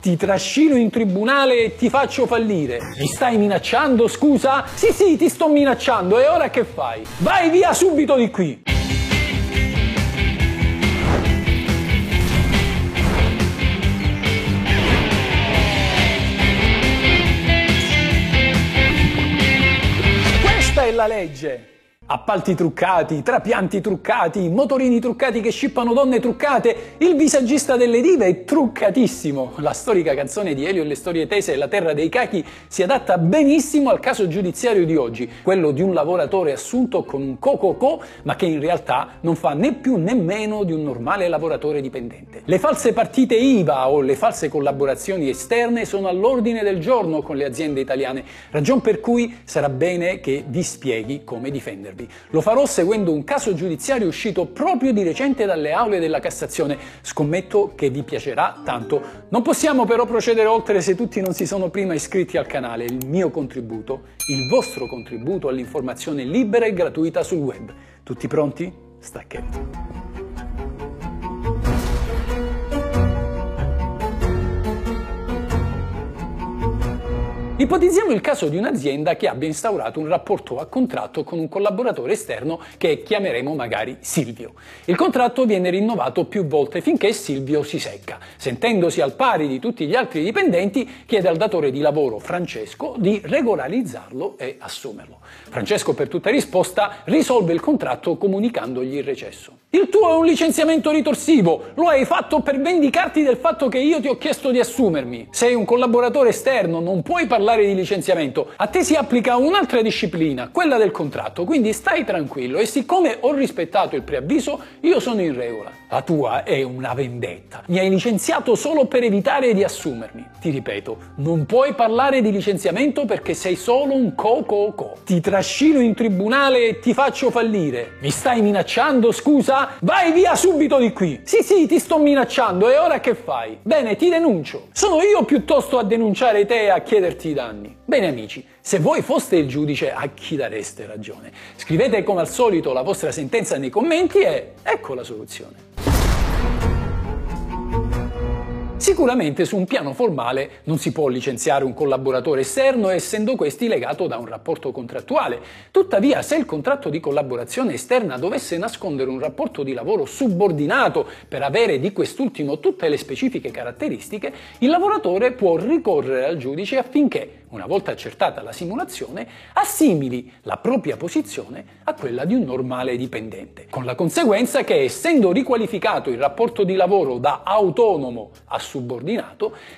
Ti trascino in tribunale e ti faccio fallire. Mi stai minacciando, scusa? Sì, sì, ti sto minacciando e ora che fai? Vai via subito di qui! Questa è la legge! Appalti truccati, trapianti truccati, motorini truccati che scippano donne truccate, il visagista delle dive è truccatissimo. La storica canzone di Elio e le storie tese La terra dei cachi si adatta benissimo al caso giudiziario di oggi, quello di un lavoratore assunto con un cococò, ma che in realtà non fa né più né meno di un normale lavoratore dipendente. Le false partite IVA o le false collaborazioni esterne sono all'ordine del giorno con le aziende italiane, ragion per cui sarà bene che vi spieghi come difendervi servi. Lo farò seguendo un caso giudiziario uscito proprio di recente dalle aule della Cassazione. Scommetto che vi piacerà tanto. Non possiamo però procedere oltre se tutti non si sono prima iscritti al canale. Il mio contributo, il vostro contributo all'informazione libera e gratuita sul web. Tutti pronti? Stacchetto. Ipotizziamo il caso di un'azienda che abbia instaurato un rapporto a contratto con un collaboratore esterno che chiameremo magari Silvio. Il contratto viene rinnovato più volte finché Silvio si secca. Sentendosi al pari di tutti gli altri dipendenti, chiede al datore di lavoro Francesco di regolarizzarlo e assumerlo. Francesco per tutta risposta risolve il contratto comunicandogli il recesso. Il tuo è un licenziamento ritorsivo, lo hai fatto per vendicarti del fatto che io ti ho chiesto di assumermi. Sei un collaboratore esterno, non puoi parlare di licenziamento. A te si applica un'altra disciplina, quella del contratto, quindi stai tranquillo e siccome ho rispettato il preavviso, io sono in regola. La tua è una vendetta. Mi hai licenziato solo per evitare di assumermi. Ti ripeto, non puoi parlare di licenziamento perché sei solo un co-co-co. Ti trascino in tribunale e ti faccio fallire. Mi stai minacciando, scusa? Vai via subito di qui! Sì, sì, ti sto minacciando e ora che fai? Bene, ti denuncio. Sono io piuttosto a denunciare te e a chiederti i danni. Bene amici, se voi foste il giudice a chi dareste ragione? Scrivete come al solito la vostra sentenza nei commenti e ecco la soluzione. Sicuramente su un piano formale non si può licenziare un collaboratore esterno essendo questi legato da un rapporto contrattuale. Tuttavia, se il contratto di collaborazione esterna dovesse nascondere un rapporto di lavoro subordinato per avere di quest'ultimo tutte le specifiche caratteristiche, il lavoratore può ricorrere al giudice affinché una volta accertata la simulazione, assimili la propria posizione a quella di un normale dipendente, con la conseguenza che essendo riqualificato il rapporto di lavoro da autonomo a subordinato,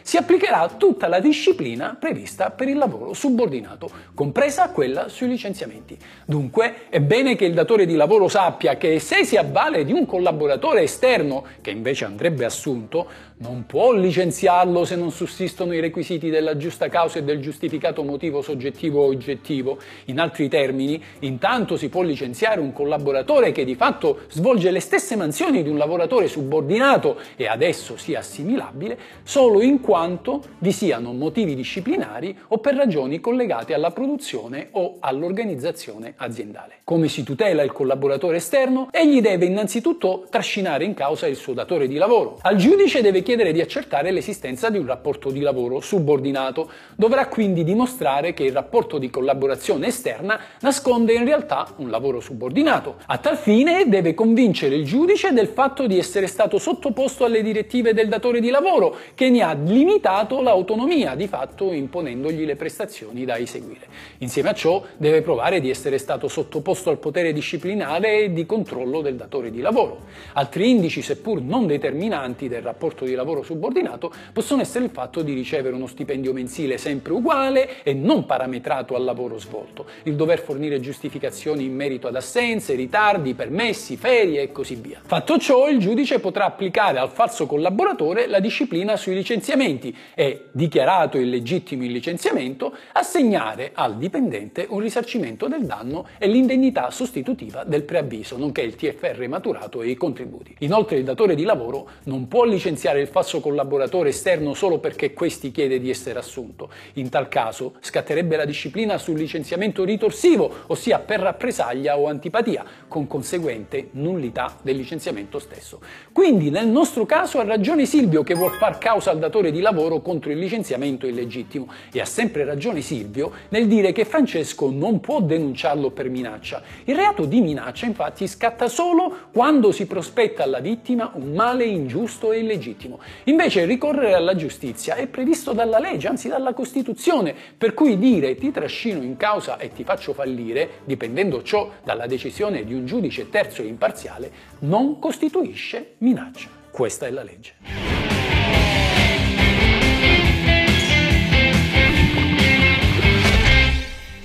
si applicherà tutta la disciplina prevista per il lavoro subordinato, compresa quella sui licenziamenti. Dunque è bene che il datore di lavoro sappia che se si avvale di un collaboratore esterno che invece andrebbe assunto, non può licenziarlo se non sussistono i requisiti della giusta causa e del giustificato motivo soggettivo o oggettivo. In altri termini, intanto si può licenziare un collaboratore che di fatto svolge le stesse mansioni di un lavoratore subordinato e adesso sia assimilabile solo in quanto vi siano motivi disciplinari o per ragioni collegate alla produzione o all'organizzazione aziendale. Come si tutela il collaboratore esterno? Egli deve innanzitutto trascinare in causa il suo datore di lavoro. Al giudice deve chiedere di accertare l'esistenza di un rapporto di lavoro subordinato. Dovrà quindi dimostrare che il rapporto di collaborazione esterna nasconde in realtà un lavoro subordinato. A tal fine deve convincere il giudice del fatto di essere stato sottoposto alle direttive del datore di lavoro, che ne ha limitato l'autonomia, di fatto imponendogli le prestazioni da eseguire. Insieme a ciò deve provare di essere stato sottoposto al potere disciplinare e di controllo del datore di lavoro. Altri indici, seppur non determinanti del rapporto di lavoro subordinato possono essere il fatto di ricevere uno stipendio mensile sempre uguale e non parametrato al lavoro svolto, il dover fornire giustificazioni in merito ad assenze, ritardi, permessi, ferie e così via. Fatto ciò, il giudice potrà applicare al falso collaboratore la disciplina sui licenziamenti e, dichiarato illegittimo il licenziamento, assegnare al dipendente un risarcimento del danno e l'indennità sostitutiva del preavviso, nonché il TFR maturato e i contributi. Inoltre il datore di lavoro non può licenziare il falso collaboratore esterno solo perché questi chiede di essere assunto. In tal caso scatterebbe la disciplina sul licenziamento ritorsivo, ossia per rappresaglia o antipatia, con conseguente nullità del licenziamento stesso. Quindi nel nostro caso ha ragione Silvio che vuol far causa al datore di lavoro contro il licenziamento illegittimo e ha sempre ragione Silvio nel dire che Francesco non può denunciarlo per minaccia. Il reato di minaccia infatti scatta solo quando si prospetta alla vittima un male ingiusto e illegittimo. Invece ricorrere alla giustizia è previsto dalla legge, anzi dalla Costituzione, per cui dire ti trascino in causa e ti faccio fallire, dipendendo ciò dalla decisione di un giudice terzo e imparziale, non costituisce minaccia. Questa è la legge.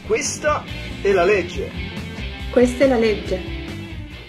Questa è la legge. Questa è la legge.